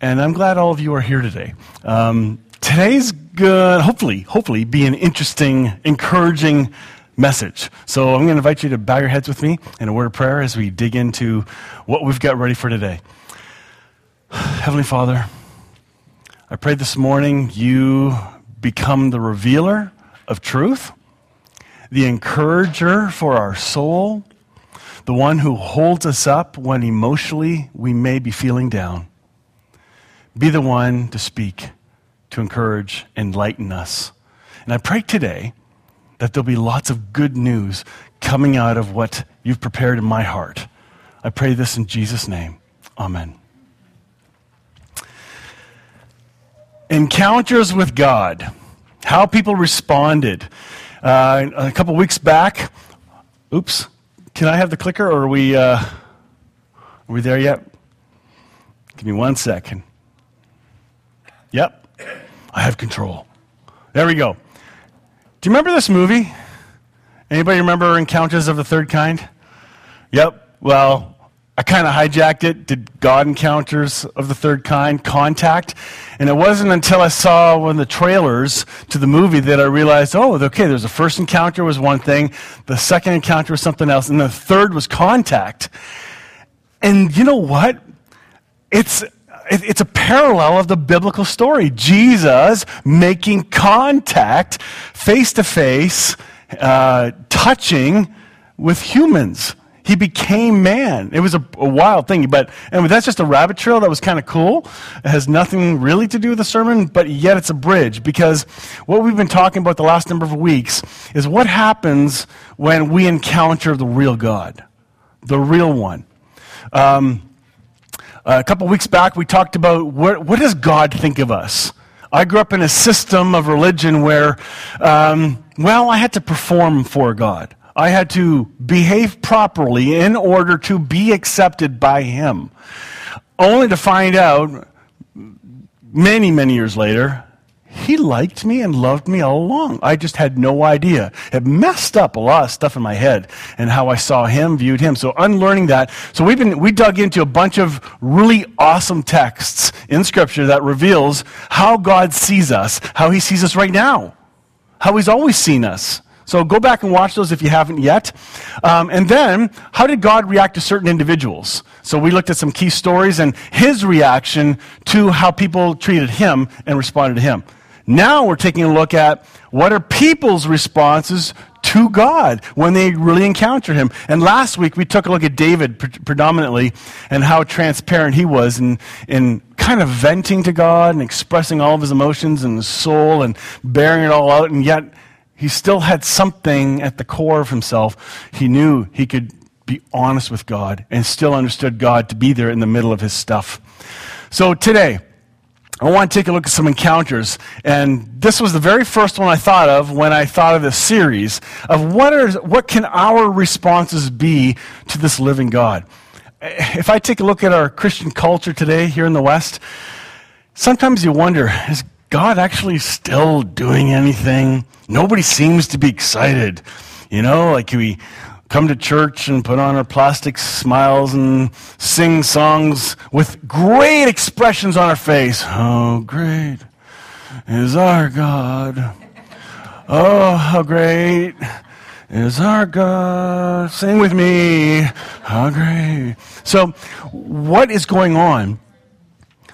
and I'm glad all of you are here today. Um, today's good, hopefully, hopefully, be an interesting, encouraging message. So I'm going to invite you to bow your heads with me in a word of prayer as we dig into what we've got ready for today. Heavenly Father, I pray this morning you become the revealer of truth, the encourager for our soul, the one who holds us up when emotionally we may be feeling down. Be the one to speak, to encourage, enlighten us. And I pray today that there'll be lots of good news coming out of what you've prepared in my heart. I pray this in Jesus' name. Amen. Encounters with God. How people responded. Uh, a couple weeks back, oops, can I have the clicker or are we, uh, are we there yet? Give me one second. Yep, I have control. There we go. Do you remember this movie? Anybody remember Encounters of the Third Kind? Yep. Well, I kind of hijacked it, did God Encounters of the Third Kind, Contact. And it wasn't until I saw one of the trailers to the movie that I realized, oh, okay, there's a first encounter was one thing, the second encounter was something else, and the third was Contact. And you know what? It's it's a parallel of the biblical story. Jesus making contact face to face, touching with humans. He became man. It was a, a wild thing, but anyway, that's just a rabbit trail that was kind of cool. It has nothing really to do with the sermon, but yet it's a bridge because what we've been talking about the last number of weeks is what happens when we encounter the real God, the real one. Um, a couple weeks back, we talked about what, what does God think of us? I grew up in a system of religion where, um, well, I had to perform for God. I had to behave properly in order to be accepted by Him. Only to find out many, many years later he liked me and loved me all along. I just had no idea. It messed up a lot of stuff in my head and how I saw him, viewed him. So unlearning that. So we've been, we dug into a bunch of really awesome texts in scripture that reveals how God sees us, how he sees us right now, how he's always seen us. So go back and watch those if you haven't yet. Um, and then, how did God react to certain individuals? So we looked at some key stories and his reaction to how people treated him and responded to him. Now we're taking a look at what are people's responses to God when they really encounter Him. And last week we took a look at David pre- predominantly and how transparent he was in, in kind of venting to God and expressing all of his emotions and his soul and bearing it all out. And yet he still had something at the core of himself. He knew he could be honest with God and still understood God to be there in the middle of his stuff. So today, I want to take a look at some encounters. And this was the very first one I thought of when I thought of this series of what, are, what can our responses be to this living God. If I take a look at our Christian culture today here in the West, sometimes you wonder, is God actually still doing anything? Nobody seems to be excited. You know, like we, come to church and put on our plastic smiles and sing songs with great expressions on our face. Oh, great is our God! Oh, how great is our God! Sing with me. How great. So, what is going on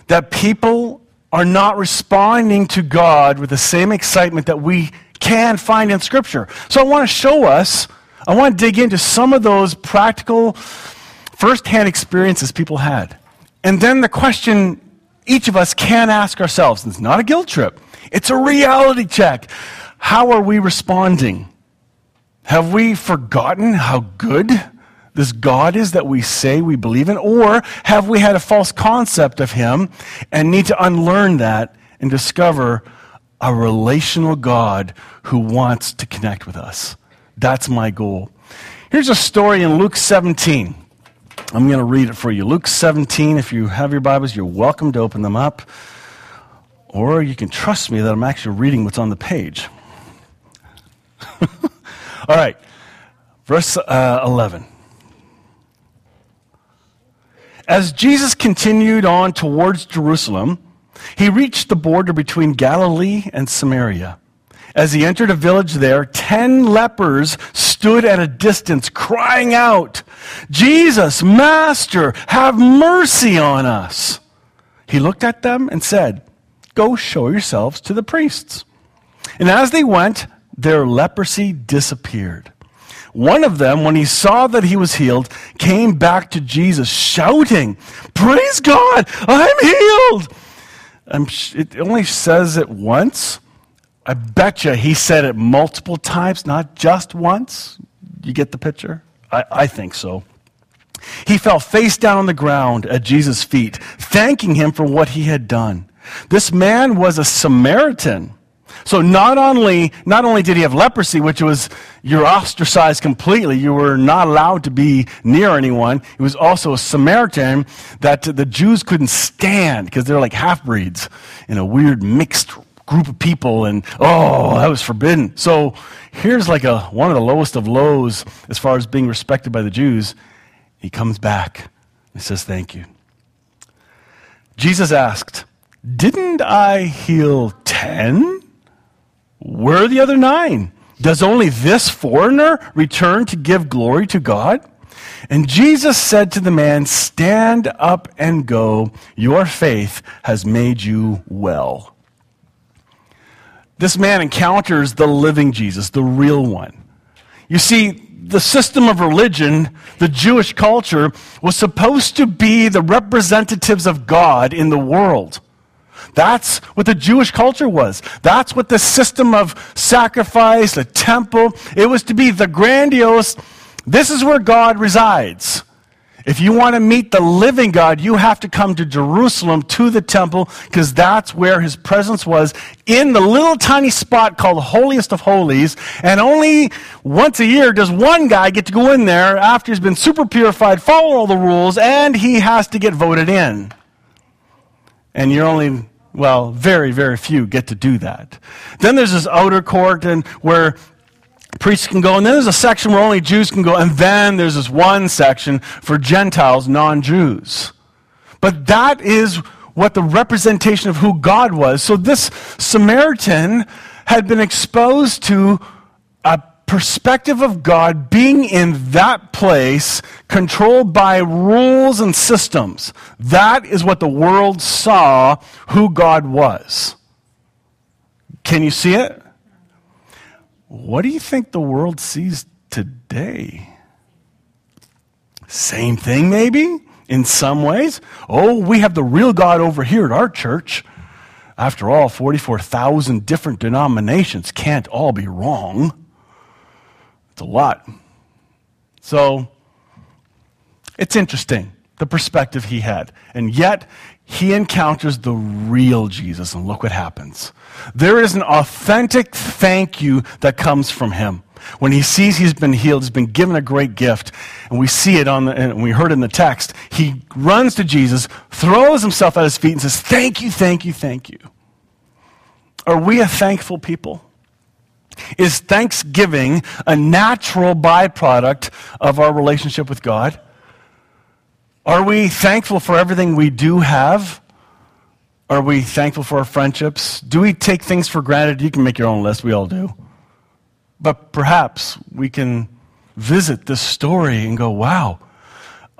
that people are not responding to God with the same excitement that we can find in Scripture? So, I want to show us I want to dig into some of those practical, firsthand experiences people had. And then the question each of us can ask ourselves, it's not a guilt trip, it's a reality check. How are we responding? Have we forgotten how good this God is that we say we believe in? Or have we had a false concept of Him and need to unlearn that and discover a relational God who wants to connect with us? That's my goal. Here's a story in Luke 17. I'm going to read it for you. Luke 17, if you have your Bibles, you're welcome to open them up. Or you can trust me that I'm actually reading what's on the page. All right, verse uh, 11. As Jesus continued on towards Jerusalem, he reached the border between Galilee and Samaria. As he entered a village there, ten lepers stood at a distance, crying out, Jesus, Master, have mercy on us. He looked at them and said, Go show yourselves to the priests. And as they went, their leprosy disappeared. One of them, when he saw that he was healed, came back to Jesus shouting, Praise God, I'm healed. It only says it once. I bet you he said it multiple times, not just once. You get the picture? I, I think so. He fell face down on the ground at Jesus' feet, thanking him for what he had done. This man was a Samaritan. So not only, not only did he have leprosy, which was you're ostracized completely, you were not allowed to be near anyone. He was also a Samaritan that the Jews couldn't stand because they're like half breeds in a weird mixed group of people, and oh, that was forbidden. So here's like a one of the lowest of lows as far as being respected by the Jews. He comes back and says, "Thank you." Jesus asked, "Didn't I heal ten? Where are the other nine? Does only this foreigner return to give glory to God? And Jesus said to the man, Stand up and go. Your faith has made you well. This man encounters the living Jesus, the real one. You see, the system of religion, the Jewish culture, was supposed to be the representatives of God in the world. That's what the Jewish culture was. That's what the system of sacrifice, the temple, it was to be the grandiose, this is where God resides. If you want to meet the living God, you have to come to Jerusalem to the temple because that's where his presence was in the little tiny spot called Holiest of Holies. And only once a year does one guy get to go in there after he's been super purified, follow all the rules, and he has to get voted in. And you're only well, very, very few get to do that. Then there's this outer court and where priests can go, and then there's a section where only Jews can go, and then there's this one section for Gentiles, non-Jews. But that is what the representation of who God was. So this Samaritan had been exposed to a perspective of God being in that place, controlled by rules and systems. That is what the world saw who God was. Can you see it? What do you think the world sees today? Same thing, maybe, in some ways. Oh, we have the real God over here at our church. After all, 44,000 different denominations can't all be wrong. It's a lot. So it's interesting the perspective he had. And yet, he encounters the real Jesus, and look what happens. There is an authentic thank you that comes from him. When he sees he's been healed, he's been given a great gift, and we see it on the, and we heard in the text, he runs to Jesus, throws himself at his feet, and says, Thank you, thank you, thank you. Are we a thankful people? Is thanksgiving a natural byproduct of our relationship with God? Are we thankful for everything we do have? Are we thankful for our friendships? Do we take things for granted? You can make your own list, we all do. But perhaps we can visit this story and go, wow,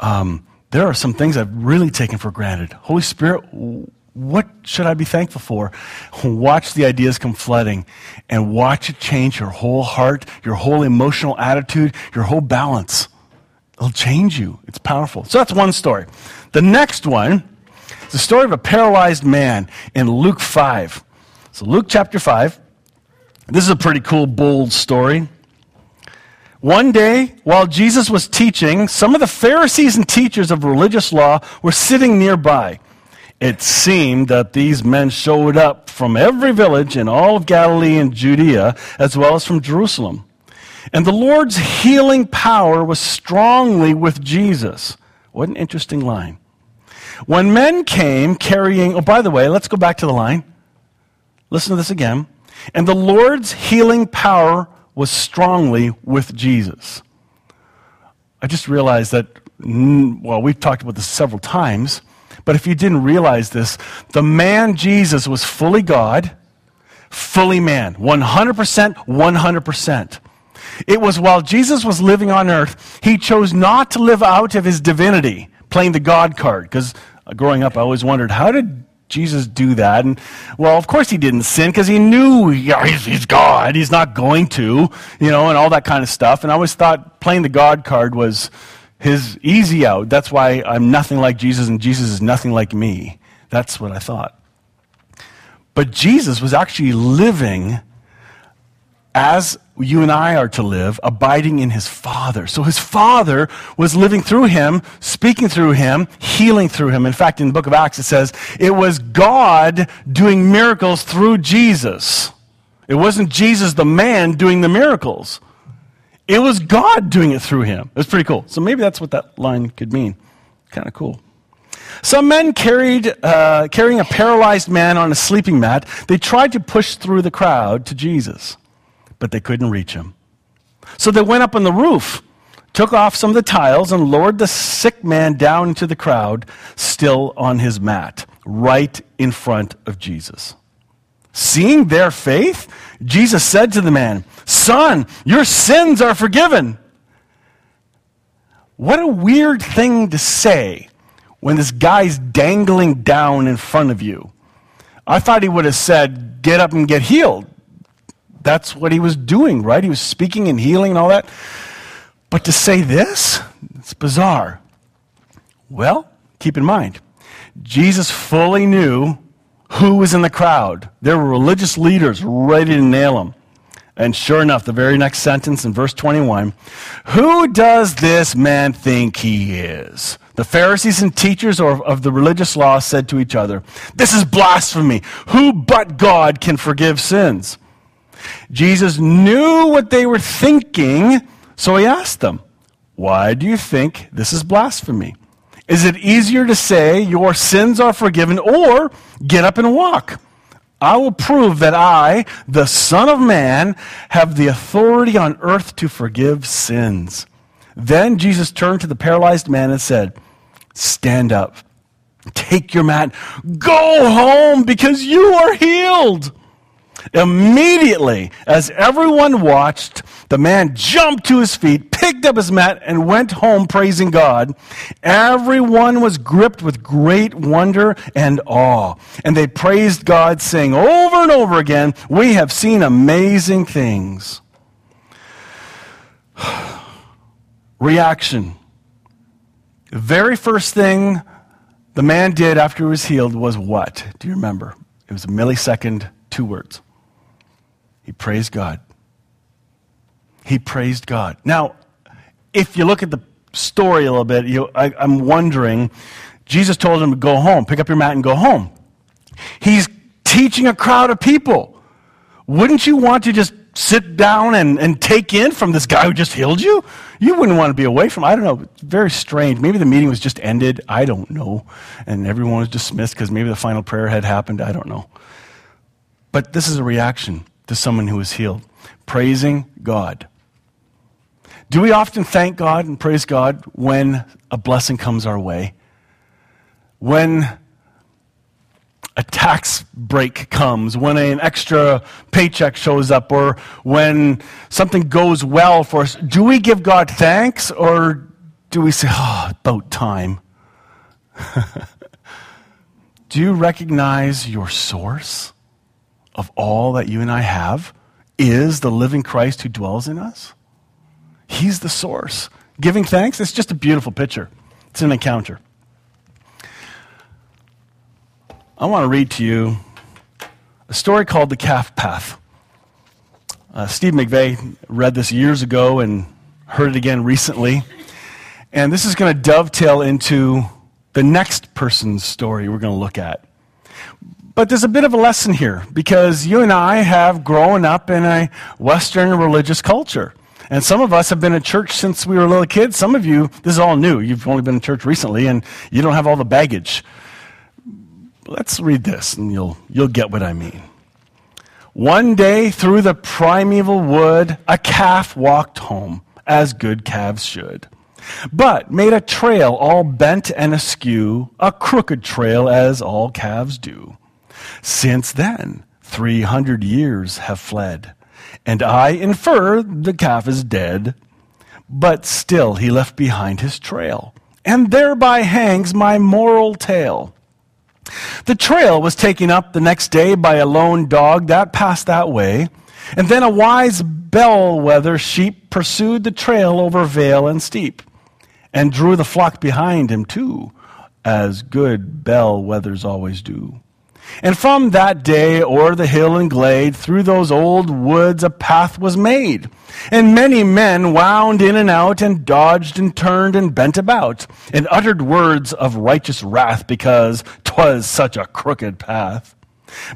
um, there are some things I've really taken for granted. Holy Spirit, what should I be thankful for? Watch the ideas come flooding and watch it change your whole heart, your whole emotional attitude, your whole balance. It'll change you. It's powerful. So that's one story. The next one is the story of a paralyzed man in Luke 5. So, Luke chapter 5. This is a pretty cool, bold story. One day, while Jesus was teaching, some of the Pharisees and teachers of religious law were sitting nearby. It seemed that these men showed up from every village in all of Galilee and Judea, as well as from Jerusalem. And the Lord's healing power was strongly with Jesus. What an interesting line. When men came carrying, oh, by the way, let's go back to the line. Listen to this again. And the Lord's healing power was strongly with Jesus. I just realized that well, we've talked about this several times, but if you didn't realize this, the man Jesus was fully God, fully man. 100%, 100%. It was while Jesus was living on earth, he chose not to live out of his divinity, playing the God card. Because uh, growing up, I always wondered, how did Jesus do that? And well, of course he didn't sin because he knew yeah, he's, he's, God. He's not going to, you know, and all that kind of stuff. And I always thought playing the God card was his easy out. That's why I'm nothing like Jesus and Jesus is nothing like me. That's what I thought. But Jesus was actually living as you and I are to live, abiding in his Father. So his Father was living through him, speaking through him, healing through him. In fact, in the book of Acts, it says it was God doing miracles through Jesus. It wasn't Jesus, the man, doing the miracles. It was God doing it through him. It was pretty cool. So maybe that's what that line could mean. Kind of cool. Some men carried, uh, carrying a paralyzed man on a sleeping mat, they tried to push through the crowd to Jesus but they couldn't reach him. So they went up on the roof, took off some of the tiles, and lowered the sick man down into the crowd, still on his mat, right in front of Jesus. Seeing their faith, Jesus said to the man, Son, your sins are forgiven. What a weird thing to say when this guy's dangling down in front of you. I thought he would have said, Get up and get healed that's what he was doing, right? He was speaking and healing and all that. But to say this, it's bizarre. Well, keep in mind, Jesus fully knew who was in the crowd. There were religious leaders ready to nail him. And sure enough, the very next sentence in verse 21 Who does this man think he is? The Pharisees and teachers of the religious law said to each other, This is blasphemy. Who but God can forgive sins? Jesus knew what they were thinking, so he asked them, Why do you think this is blasphemy? Is it easier to say, Your sins are forgiven, or get up and walk? I will prove that I, the Son of Man, have the authority on earth to forgive sins. Then Jesus turned to the paralyzed man and said, Stand up, take your mat, go home because you are healed. Immediately, as everyone watched, the man jumped to his feet, picked up his mat, and went home praising God. Everyone was gripped with great wonder and awe. And they praised God, saying over and over again, We have seen amazing things. Reaction. The very first thing the man did after he was healed was what? Do you remember? It was a millisecond, two words. He praised God. He praised God. Now, if you look at the story a little bit, you, I, I'm wondering, Jesus told him to go home, pick up your mat and go home. He's teaching a crowd of people. Wouldn't you want to just sit down and, and take in from this guy who just healed you? You wouldn't want to be away from, I don't know, very strange. Maybe the meeting was just ended. I don't know. And everyone was dismissed because maybe the final prayer had happened. I don't know. But this is a reaction to someone who is healed. Praising God. Do we often thank God and praise God when a blessing comes our way? When a tax break comes, when an extra paycheck shows up, or when something goes well for us, do we give God thanks or do we say, oh, about time? do you recognize your source? Of all that you and I have is the living Christ who dwells in us? He's the source. Giving thanks, it's just a beautiful picture. It's an encounter. I want to read to you a story called The Calf Path. Uh, Steve McVeigh read this years ago and heard it again recently. And this is going to dovetail into the next person's story we're going to look at. But there's a bit of a lesson here because you and I have grown up in a Western religious culture. And some of us have been in church since we were little kids. Some of you, this is all new. You've only been in church recently and you don't have all the baggage. Let's read this and you'll, you'll get what I mean. One day through the primeval wood, a calf walked home, as good calves should. but made a trail all bent and askew, a crooked trail as all calves do. Since then, 300 years have fled, and I infer the calf is dead. But still he left behind his trail, and thereby hangs my moral tale. The trail was taken up the next day by a lone dog that passed that way, and then a wise bellwether sheep pursued the trail over vale and steep, and drew the flock behind him too, as good bellwethers always do. And from that day, o'er the hill and glade, through those old woods, a path was made. And many men wound in and out, and dodged and turned and bent about, and uttered words of righteous wrath, because 'twas such a crooked path.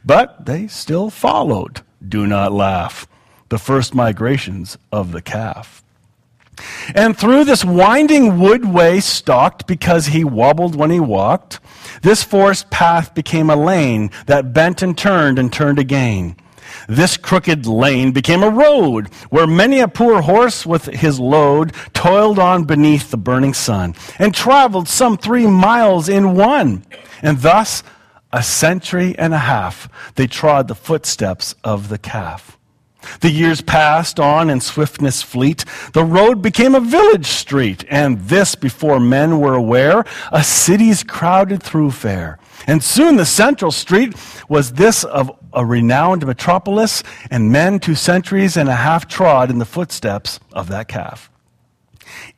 But they still followed, do not laugh, the first migrations of the calf. And through this winding woodway stalked because he wobbled when he walked. This forest path became a lane that bent and turned and turned again. This crooked lane became a road where many a poor horse with his load toiled on beneath the burning sun and traveled some three miles in one. And thus, a century and a half, they trod the footsteps of the calf. The years passed on in swiftness fleet. The road became a village street, and this, before men were aware, a city's crowded thoroughfare. And soon the central street was this of a renowned metropolis, and men two centuries and a half trod in the footsteps of that calf.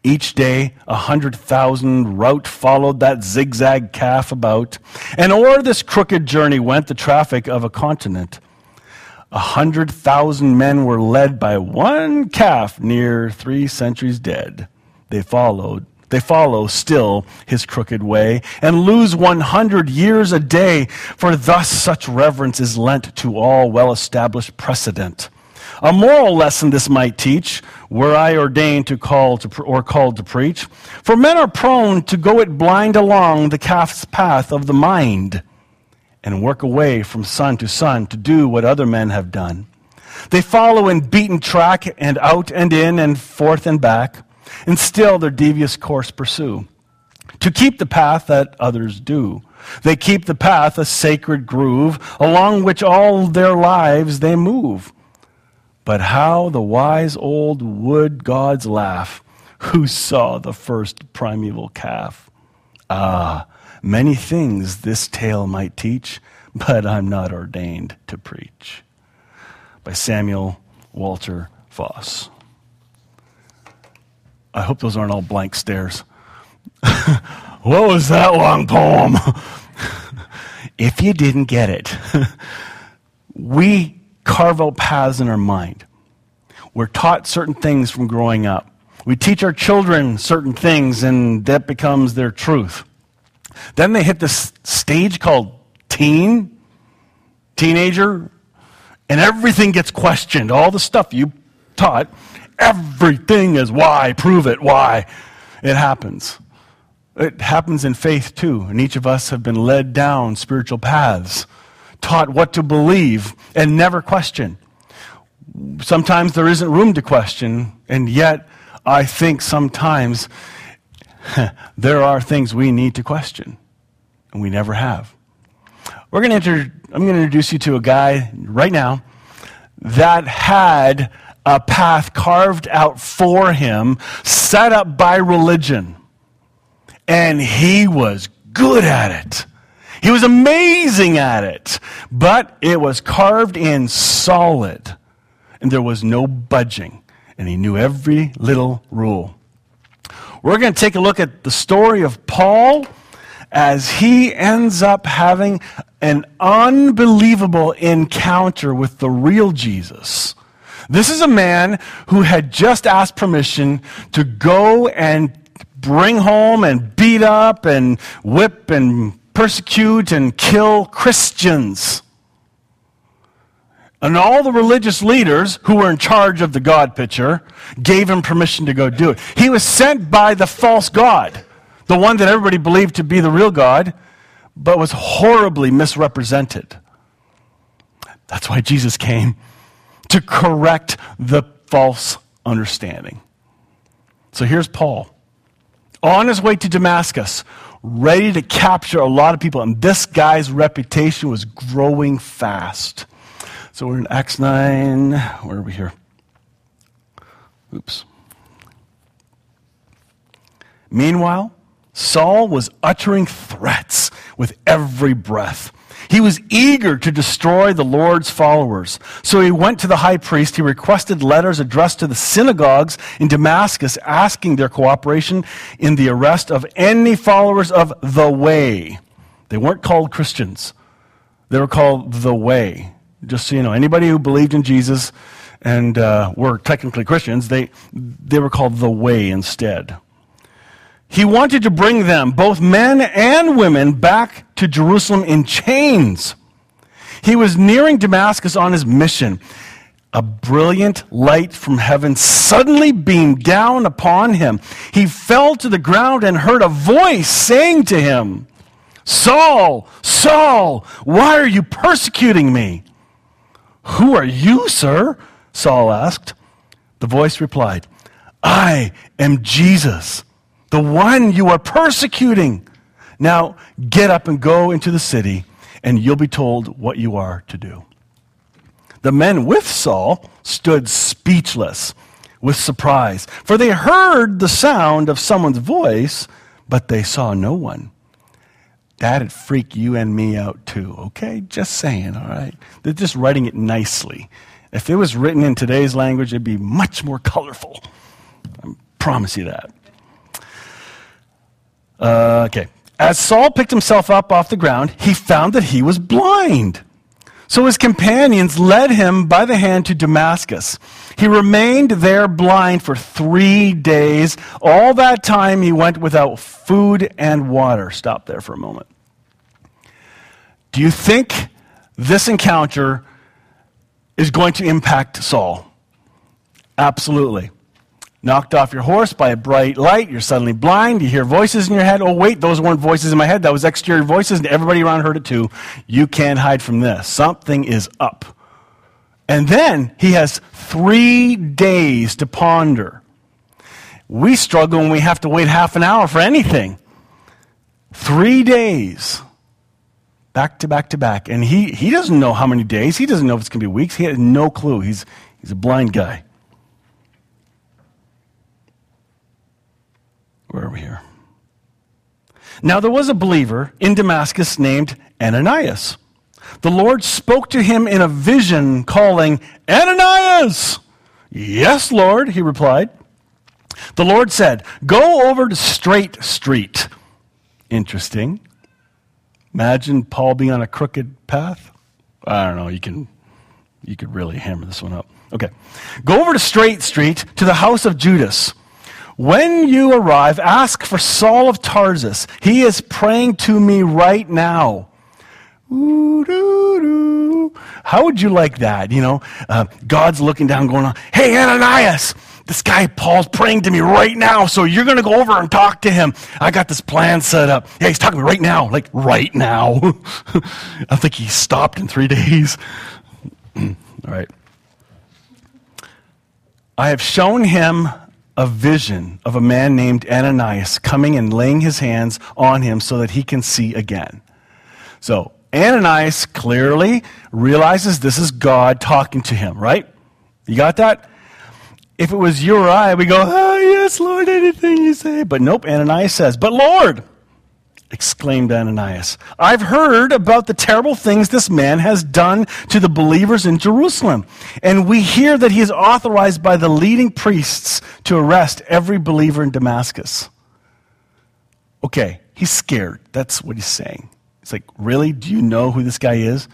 Each day, a hundred thousand route followed that zigzag calf about, and o'er this crooked journey went the traffic of a continent. A hundred thousand men were led by one calf near three centuries dead. They followed. They follow still his crooked way and lose 100 years a day, for thus such reverence is lent to all well established precedent. A moral lesson this might teach, were I ordained to call to, or called to preach. For men are prone to go it blind along the calf's path of the mind and work away from sun to sun to do what other men have done. They follow in beaten track and out and in and forth and back, and still their devious course pursue. To keep the path that others do. They keep the path a sacred groove along which all their lives they move. But how the wise old wood gods laugh who saw the first primeval calf. Ah, Many things this tale might teach, but I'm not ordained to preach. By Samuel Walter Foss. I hope those aren't all blank stares. what was that long poem? if you didn't get it, we carve out paths in our mind. We're taught certain things from growing up. We teach our children certain things, and that becomes their truth. Then they hit this stage called teen, teenager, and everything gets questioned. All the stuff you taught, everything is why, prove it, why. It happens. It happens in faith too, and each of us have been led down spiritual paths, taught what to believe, and never question. Sometimes there isn't room to question, and yet I think sometimes there are things we need to question, and we never have. We're going to enter, I'm going to introduce you to a guy right now that had a path carved out for him, set up by religion. And he was good at it. He was amazing at it. But it was carved in solid, and there was no budging. And he knew every little rule. We're going to take a look at the story of Paul as he ends up having an unbelievable encounter with the real Jesus. This is a man who had just asked permission to go and bring home and beat up and whip and persecute and kill Christians. And all the religious leaders who were in charge of the God picture gave him permission to go do it. He was sent by the false God, the one that everybody believed to be the real God, but was horribly misrepresented. That's why Jesus came to correct the false understanding. So here's Paul. on his way to Damascus, ready to capture a lot of people. And this guy's reputation was growing fast. So we're in Acts 9. Where are we here? Oops. Meanwhile, Saul was uttering threats with every breath. He was eager to destroy the Lord's followers. So he went to the high priest. He requested letters addressed to the synagogues in Damascus asking their cooperation in the arrest of any followers of the way. They weren't called Christians, they were called the way. Just so you know, anybody who believed in Jesus and uh, were technically Christians, they, they were called the way instead. He wanted to bring them, both men and women, back to Jerusalem in chains. He was nearing Damascus on his mission. A brilliant light from heaven suddenly beamed down upon him. He fell to the ground and heard a voice saying to him, Saul, Saul, why are you persecuting me? Who are you, sir? Saul asked. The voice replied, I am Jesus the one you are persecuting. Now get up and go into the city, and you'll be told what you are to do. The men with Saul stood speechless with surprise, for they heard the sound of someone's voice, but they saw no one. That'd freak you and me out too, okay? Just saying, all right? They're just writing it nicely. If it was written in today's language, it'd be much more colorful. I promise you that. Uh, okay. As Saul picked himself up off the ground, he found that he was blind. So his companions led him by the hand to Damascus. He remained there blind for three days. All that time he went without food and water. Stop there for a moment. Do you think this encounter is going to impact Saul? Absolutely knocked off your horse by a bright light. You're suddenly blind. You hear voices in your head. Oh, wait, those weren't voices in my head. That was exterior voices, and everybody around heard it too. You can't hide from this. Something is up. And then he has three days to ponder. We struggle when we have to wait half an hour for anything. Three days. Back to back to back. And he, he doesn't know how many days. He doesn't know if it's going to be weeks. He has no clue. He's, he's a blind guy. Where are we here? Now there was a believer in Damascus named Ananias. The Lord spoke to him in a vision, calling, Ananias! Yes, Lord, he replied. The Lord said, Go over to Straight Street. Interesting. Imagine Paul being on a crooked path. I don't know, you can you could really hammer this one up. Okay. Go over to Straight Street to the house of Judas. When you arrive, ask for Saul of Tarsus. He is praying to me right now. How would you like that? You know, uh, God's looking down, going on, Hey, Ananias, this guy Paul's praying to me right now, so you're going to go over and talk to him. I got this plan set up. Yeah, he's talking to me right now, like right now. I think he stopped in three days. All right. I have shown him a vision of a man named Ananias coming and laying his hands on him so that he can see again. So, Ananias clearly realizes this is God talking to him, right? You got that? If it was you or I, we go, oh, yes, Lord, anything you say. But nope, Ananias says, but Lord, exclaimed Ananias. I've heard about the terrible things this man has done to the believers in Jerusalem. And we hear that he is authorized by the leading priests to arrest every believer in Damascus. Okay, he's scared. That's what he's saying. It's like, really? Do you know who this guy is?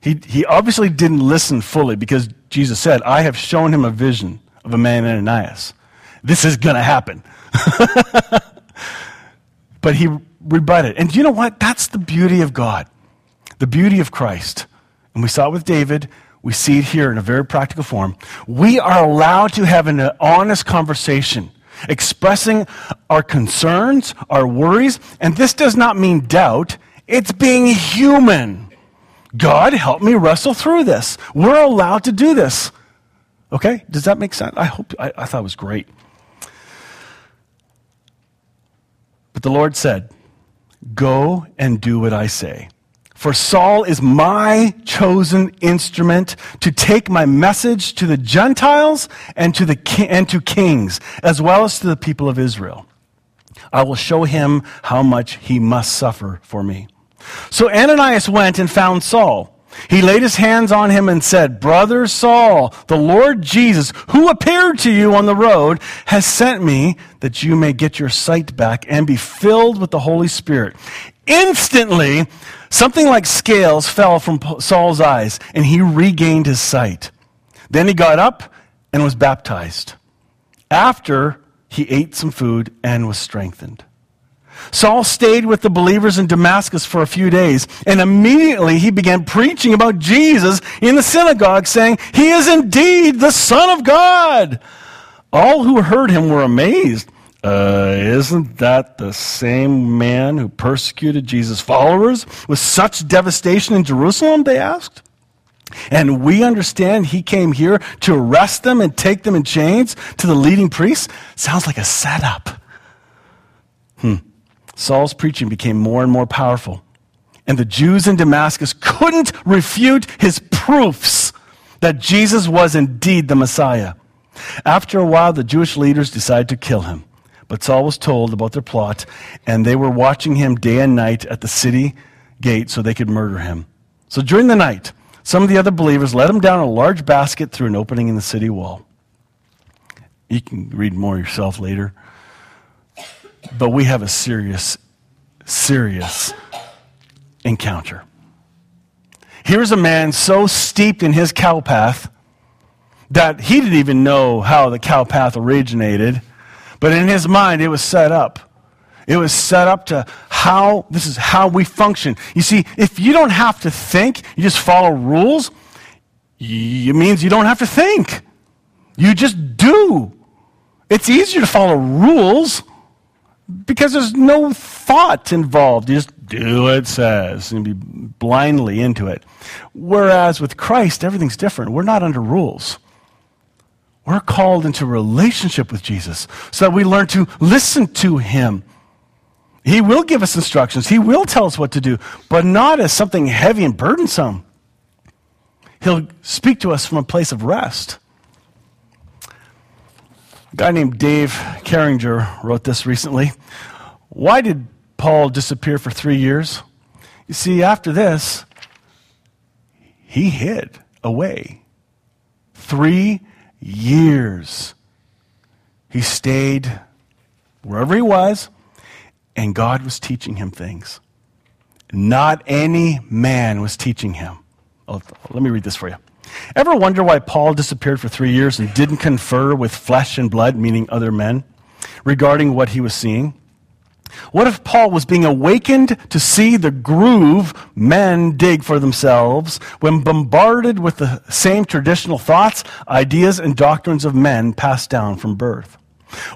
He, he obviously didn't listen fully because Jesus said, I have shown him a vision of a man Ananias. This is going to happen. but he rebut it. And you know what? That's the beauty of God, the beauty of Christ. And we saw it with David. We see it here in a very practical form. We are allowed to have an honest conversation, expressing our concerns, our worries. And this does not mean doubt, it's being human. God, help me wrestle through this. We're allowed to do this. Okay? Does that make sense? I hope, I, I thought it was great. But the Lord said, Go and do what I say. For Saul is my chosen instrument to take my message to the Gentiles and to, the and to kings, as well as to the people of Israel. I will show him how much he must suffer for me. So Ananias went and found Saul. He laid his hands on him and said, Brother Saul, the Lord Jesus, who appeared to you on the road, has sent me that you may get your sight back and be filled with the Holy Spirit. Instantly, something like scales fell from Saul's eyes, and he regained his sight. Then he got up and was baptized. After, he ate some food and was strengthened. Saul stayed with the believers in Damascus for a few days, and immediately he began preaching about Jesus in the synagogue, saying, He is indeed the Son of God. All who heard him were amazed. Uh, isn't that the same man who persecuted Jesus' followers with such devastation in Jerusalem? They asked. And we understand he came here to arrest them and take them in chains to the leading priests. Sounds like a setup. Hmm. Saul's preaching became more and more powerful. And the Jews in Damascus couldn't refute his proofs that Jesus was indeed the Messiah. After a while, the Jewish leaders decided to kill him. But Saul was told about their plot, and they were watching him day and night at the city gate so they could murder him. So during the night, some of the other believers let him down a large basket through an opening in the city wall. You can read more yourself later. But we have a serious, serious encounter. Here's a man so steeped in his cow path that he didn't even know how the cow path originated but in his mind, it was set up. It was set up to how, this is how we function. You see, if you don't have to think, you just follow rules, it means you don't have to think. You just do. It's easier to follow rules because there's no thought involved. You just do what it says and be blindly into it. Whereas with Christ, everything's different. We're not under rules. We're called into relationship with Jesus so that we learn to listen to him. He will give us instructions. He will tell us what to do, but not as something heavy and burdensome. He'll speak to us from a place of rest. A guy named Dave Carringer wrote this recently. Why did Paul disappear for three years? You see, after this, he hid away. Three years. He stayed wherever he was, and God was teaching him things. Not any man was teaching him. Oh, let me read this for you. Ever wonder why Paul disappeared for three years and didn't confer with flesh and blood, meaning other men, regarding what he was seeing? What if Paul was being awakened to see the groove men dig for themselves when bombarded with the same traditional thoughts, ideas, and doctrines of men passed down from birth?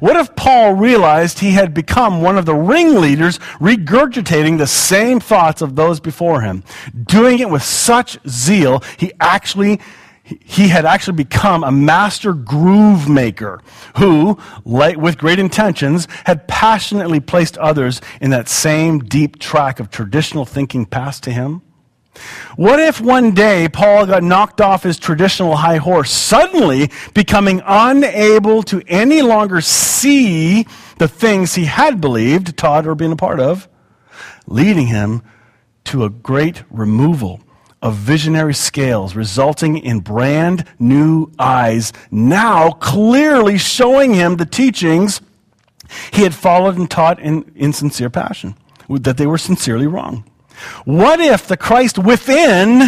What if Paul realized he had become one of the ringleaders regurgitating the same thoughts of those before him, doing it with such zeal he actually he had actually become a master groove maker who, with great intentions, had passionately placed others in that same deep track of traditional thinking passed to him. What if one day Paul got knocked off his traditional high horse, suddenly becoming unable to any longer see the things he had believed, taught, or been a part of, leading him to a great removal of visionary scales, resulting in brand new eyes, now clearly showing him the teachings he had followed and taught in insincere passion, that they were sincerely wrong. What if the Christ within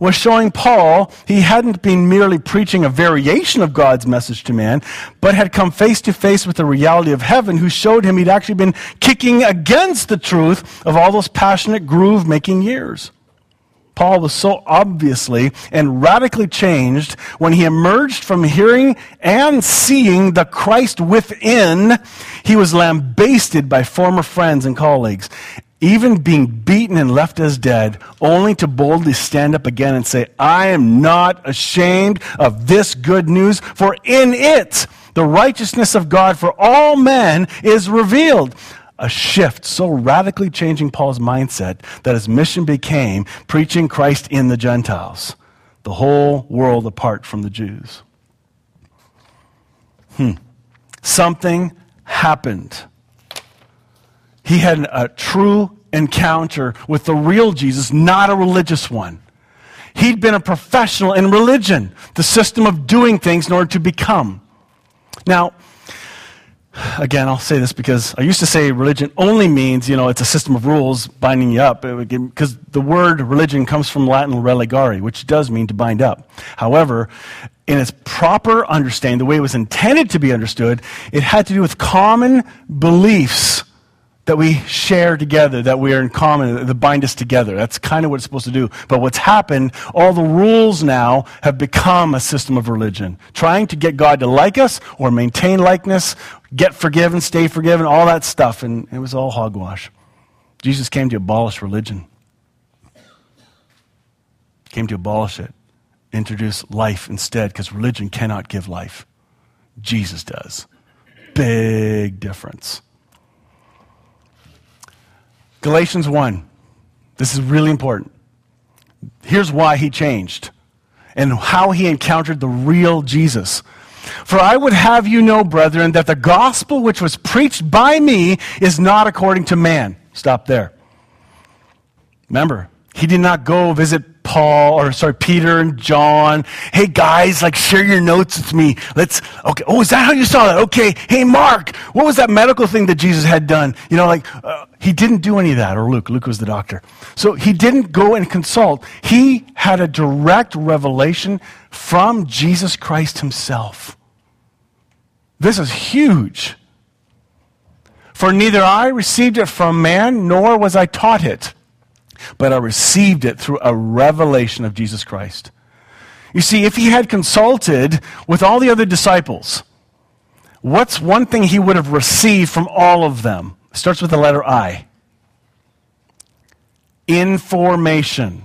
was showing Paul he hadn't been merely preaching a variation of God's message to man, but had come face to face with the reality of heaven, who showed him he'd actually been kicking against the truth of all those passionate groove making years? Paul was so obviously and radically changed when he emerged from hearing and seeing the Christ within. He was lambasted by former friends and colleagues, even being beaten and left as dead, only to boldly stand up again and say, I am not ashamed of this good news, for in it the righteousness of God for all men is revealed. a shift so radically changing Paul's mindset that his mission became preaching Christ in the Gentiles, the whole world apart from the Jews. Hmm. Something happened. He had a true encounter with the real Jesus, not a religious one. He'd been a professional in religion, the system of doing things in order to become. Now, again, I'll say this because I used to say religion only means, you know, it's a system of rules binding you up, because the word religion comes from Latin religare, which does mean to bind up. However, in its proper understanding, the way it was intended to be understood, it had to do with common beliefs that we share together, that we are in common, that bind us together. That's kind of what it's supposed to do. But what's happened, all the rules now have become a system of religion, trying to get God to like us or maintain likeness, get forgiven, stay forgiven, all that stuff. And it was all hogwash. Jesus came to abolish religion, came to abolish it, introduce life instead, because religion cannot give life. Jesus does. Big difference. Galatians 1. This is really important. Here's why he changed and how he encountered the real Jesus. For I would have you know, brethren, that the gospel which was preached by me is not according to man. Stop there. Remember, he did not go visit Paul or sorry, Peter and John. Hey guys, like share your notes with me. Let's okay. Oh, is that how you saw that? Okay. Hey Mark, what was that medical thing that Jesus had done? You know, like uh, he didn't do any of that. Or Luke. Luke was the doctor. So he didn't go and consult. He had a direct revelation from Jesus Christ himself. This is huge. For neither I received it from man, nor was I taught it but I received it through a revelation of Jesus Christ. You see, if he had consulted with all the other disciples, what's one thing he would have received from all of them? It starts with the letter I. Information.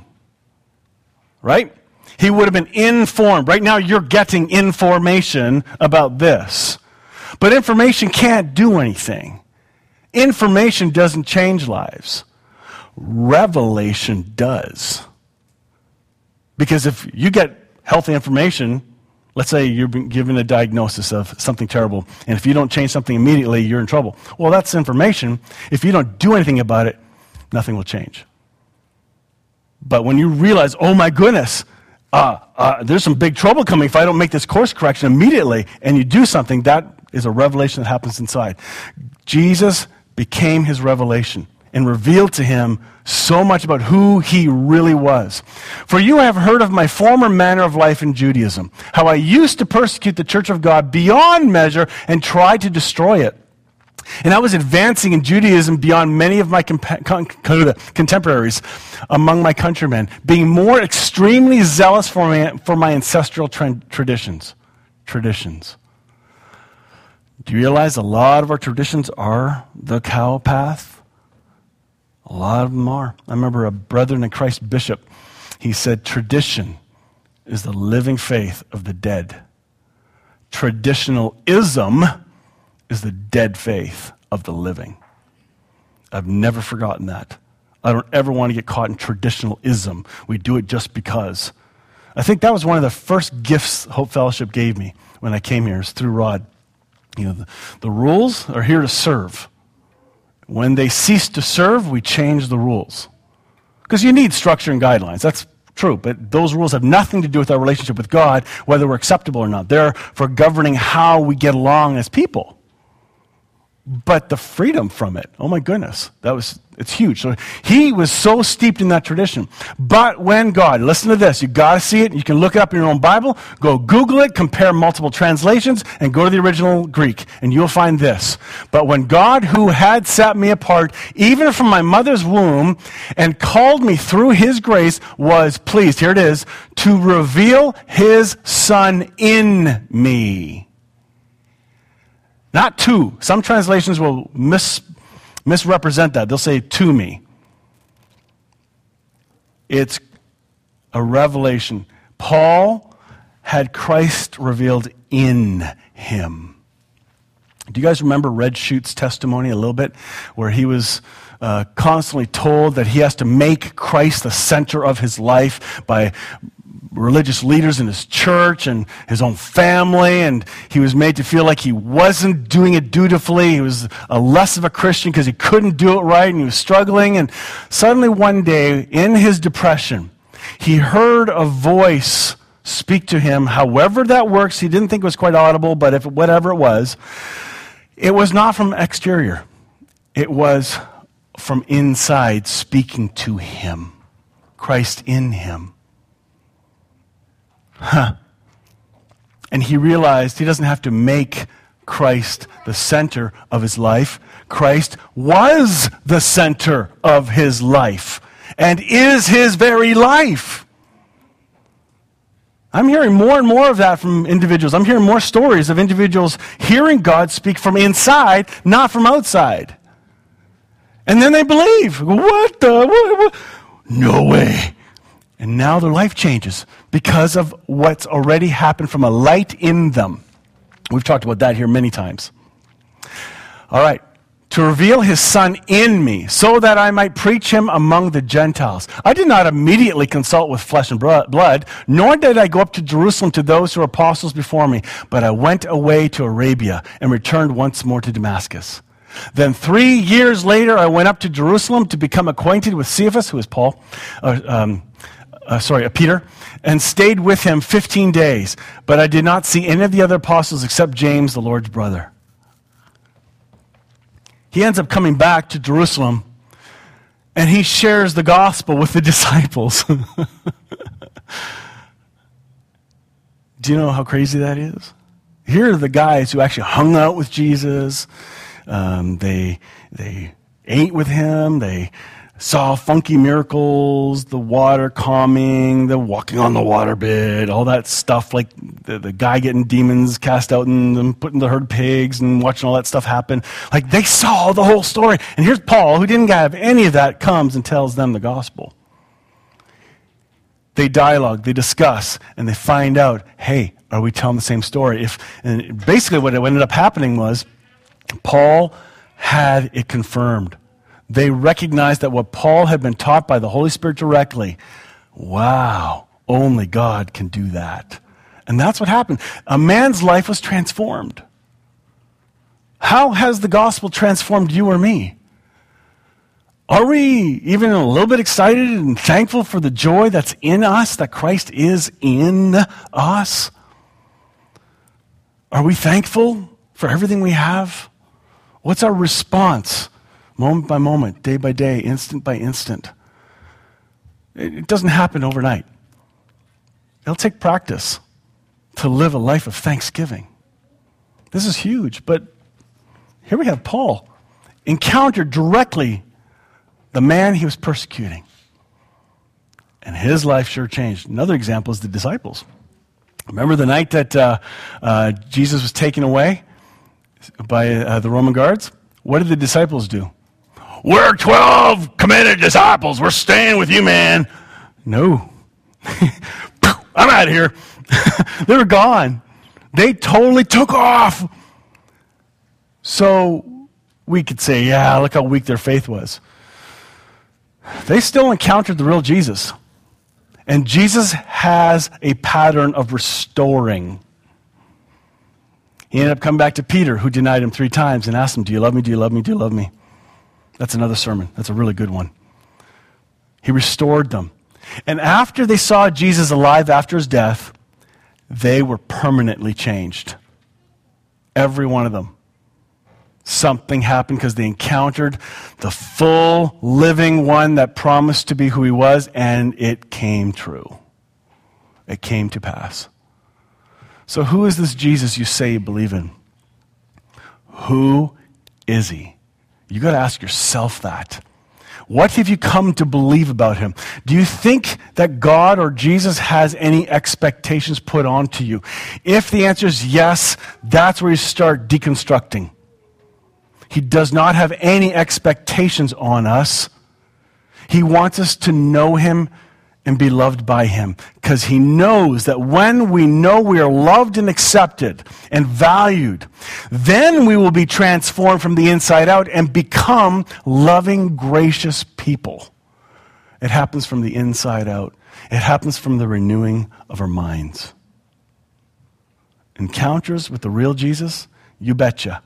Right? He would have been informed. Right now, you're getting information about this. But information can't do anything. Information doesn't change lives. Revelation does. Because if you get healthy information, let's say you're given a diagnosis of something terrible, and if you don't change something immediately, you're in trouble. Well, that's information. If you don't do anything about it, nothing will change. But when you realize, oh my goodness, uh, uh, there's some big trouble coming if I don't make this course correction immediately, and you do something, that is a revelation that happens inside. Jesus became his revelation and revealed to him so much about who he really was. For you have heard of my former manner of life in Judaism, how I used to persecute the church of God beyond measure and try to destroy it. And I was advancing in Judaism beyond many of my contemporaries among my countrymen, being more extremely zealous for my, for my ancestral tra- traditions. Traditions. Do you realize a lot of our traditions are the cow path? A lot of them are. I remember a Brethren in Christ bishop. He said, Tradition is the living faith of the dead. Traditionalism is the dead faith of the living. I've never forgotten that. I don't ever want to get caught in traditionalism. We do it just because. I think that was one of the first gifts Hope Fellowship gave me when I came here, is through Rod. You know, the, the rules are here to serve. When they cease to serve, we change the rules. Because you need structure and guidelines. That's true. But those rules have nothing to do with our relationship with God, whether we're acceptable or not. They're for governing how we get along as people. But the freedom from it, oh my goodness, that was it's huge. So he was so steeped in that tradition. But when God, listen to this, you got to see it. You can look it up in your own Bible. Go Google it, compare multiple translations, and go to the original Greek, and you'll find this. But when God, who had set me apart, even from my mother's womb, and called me through his grace, was pleased, here it is, to reveal his son in me. Not to. Some translations will mis misrepresent that. They'll say, to me. It's a revelation. Paul had Christ revealed in him. Do you guys remember Red Shoot's testimony a little bit, where he was uh, constantly told that he has to make Christ the center of his life by religious leaders in his church and his own family, and he was made to feel like he wasn't doing it dutifully. He was a less of a Christian because he couldn't do it right and he was struggling. And suddenly, one day, in his depression, he heard a voice speak to him, however that works. He didn't think it was quite audible, but if whatever it was, it was not from exterior. It was from inside speaking to him. Christ in him. Huh. And he realized he doesn't have to make Christ the center of his life. Christ was the center of his life and is his very life. I'm hearing more and more of that from individuals. I'm hearing more stories of individuals hearing God speak from inside, not from outside. And then they believe. What the? What, what? No way. And now their life changes because of what's already happened from a light in them. We've talked about that here many times. All right. To reveal his son in me, so that I might preach him among the Gentiles. I did not immediately consult with flesh and blood, nor did I go up to Jerusalem to those who were apostles before me, but I went away to Arabia and returned once more to Damascus. Then three years later, I went up to Jerusalem to become acquainted with Cephas, who is Paul, uh, um, uh, sorry, uh, Peter, and stayed with him 15 days. But I did not see any of the other apostles except James, the Lord's brother. He ends up coming back to Jerusalem and he shares the gospel with the disciples. Do you know how crazy that is? Here are the guys who actually hung out with Jesus. Um, they, they ate with him. They saw funky miracles, the water calming, the walking on the water bit, all that stuff, like the, the guy getting demons cast out and them putting the herd pigs and watching all that stuff happen. Like they saw the whole story. And here's Paul, who didn't have any of that, comes and tells them the gospel. They dialogue, they discuss, and they find out, hey, are we telling the same story? If and basically what ended up happening was Paul had it confirmed. They recognized that what Paul had been taught by the Holy Spirit directly, wow, only God can do that. And that's what happened. A man's life was transformed. How has the gospel transformed you or me? Are we even a little bit excited and thankful for the joy that's in us, that Christ is in us? Are we thankful for everything we have? What's our response, moment by moment, day by day, instant by instant? It doesn't happen overnight. It'll take practice to live a life of thanksgiving. This is huge, but here we have Paul encountered directly the man he was persecuting. And his life sure changed. Another example is the disciples. Remember the night that uh, uh, Jesus was taken away? by uh, the Roman guards, what did the disciples do? We're 12 committed disciples. We're staying with you, man. No. I'm out of here. they were gone. They totally took off. So we could say, yeah, look how weak their faith was. They still encountered the real Jesus. And Jesus has a pattern of restoring. He ended up coming back to Peter, who denied him three times, and asked him, Do you love me? Do you love me? Do you love me? That's another sermon. That's a really good one. He restored them. And after they saw Jesus alive after his death, they were permanently changed. Every one of them. Something happened because they encountered the full living one that promised to be who he was, and it came true. It came to pass. So, who is this Jesus you say you believe in? Who is he? You got to ask yourself that. What have you come to believe about him? Do you think that God or Jesus has any expectations put onto you? If the answer is yes, that's where you start deconstructing. He does not have any expectations on us. He wants us to know him and be loved by Him because He knows that when we know we are loved and accepted and valued, then we will be transformed from the inside out and become loving, gracious people. It happens from the inside out, it happens from the renewing of our minds. Encounters with the real Jesus, you betcha.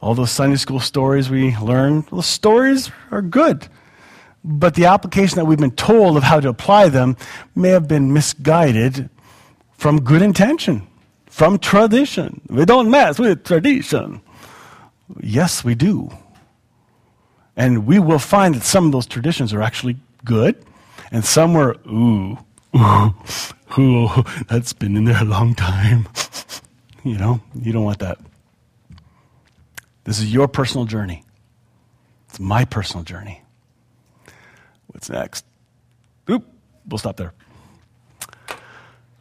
All those Sunday school stories we learned, those stories are good but the application that we've been told of how to apply them may have been misguided from good intention, from tradition. We don't mess with tradition. Yes, we do. And we will find that some of those traditions are actually good, and some were, ooh, ooh, ooh, that's been in there a long time. you know, you don't want that. This is your personal journey. It's my personal journey. What's next? Oop, we'll stop there.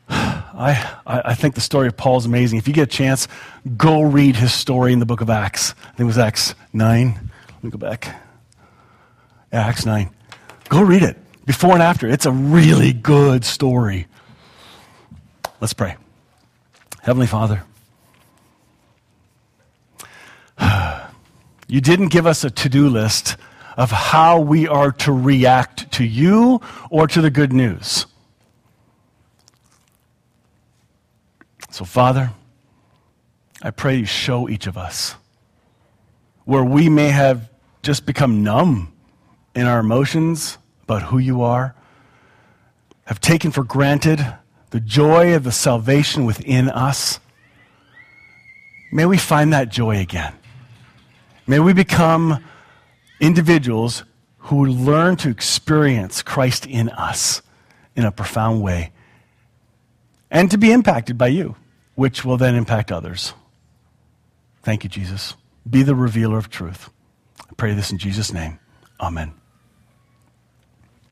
I, I think the story of Paul is amazing. If you get a chance, go read his story in the book of Acts. I think it was Acts 9. Let me go back. Yeah, Acts 9. Go read it before and after. It's a really good story. Let's pray. Heavenly Father, you didn't give us a to do list of how we are to react to you or to the good news. So, Father, I pray you show each of us where we may have just become numb in our emotions about who you are, have taken for granted the joy of the salvation within us. May we find that joy again. May we become individuals who learn to experience Christ in us in a profound way and to be impacted by you, which will then impact others. Thank you, Jesus. Be the revealer of truth. I pray this in Jesus' name. Amen.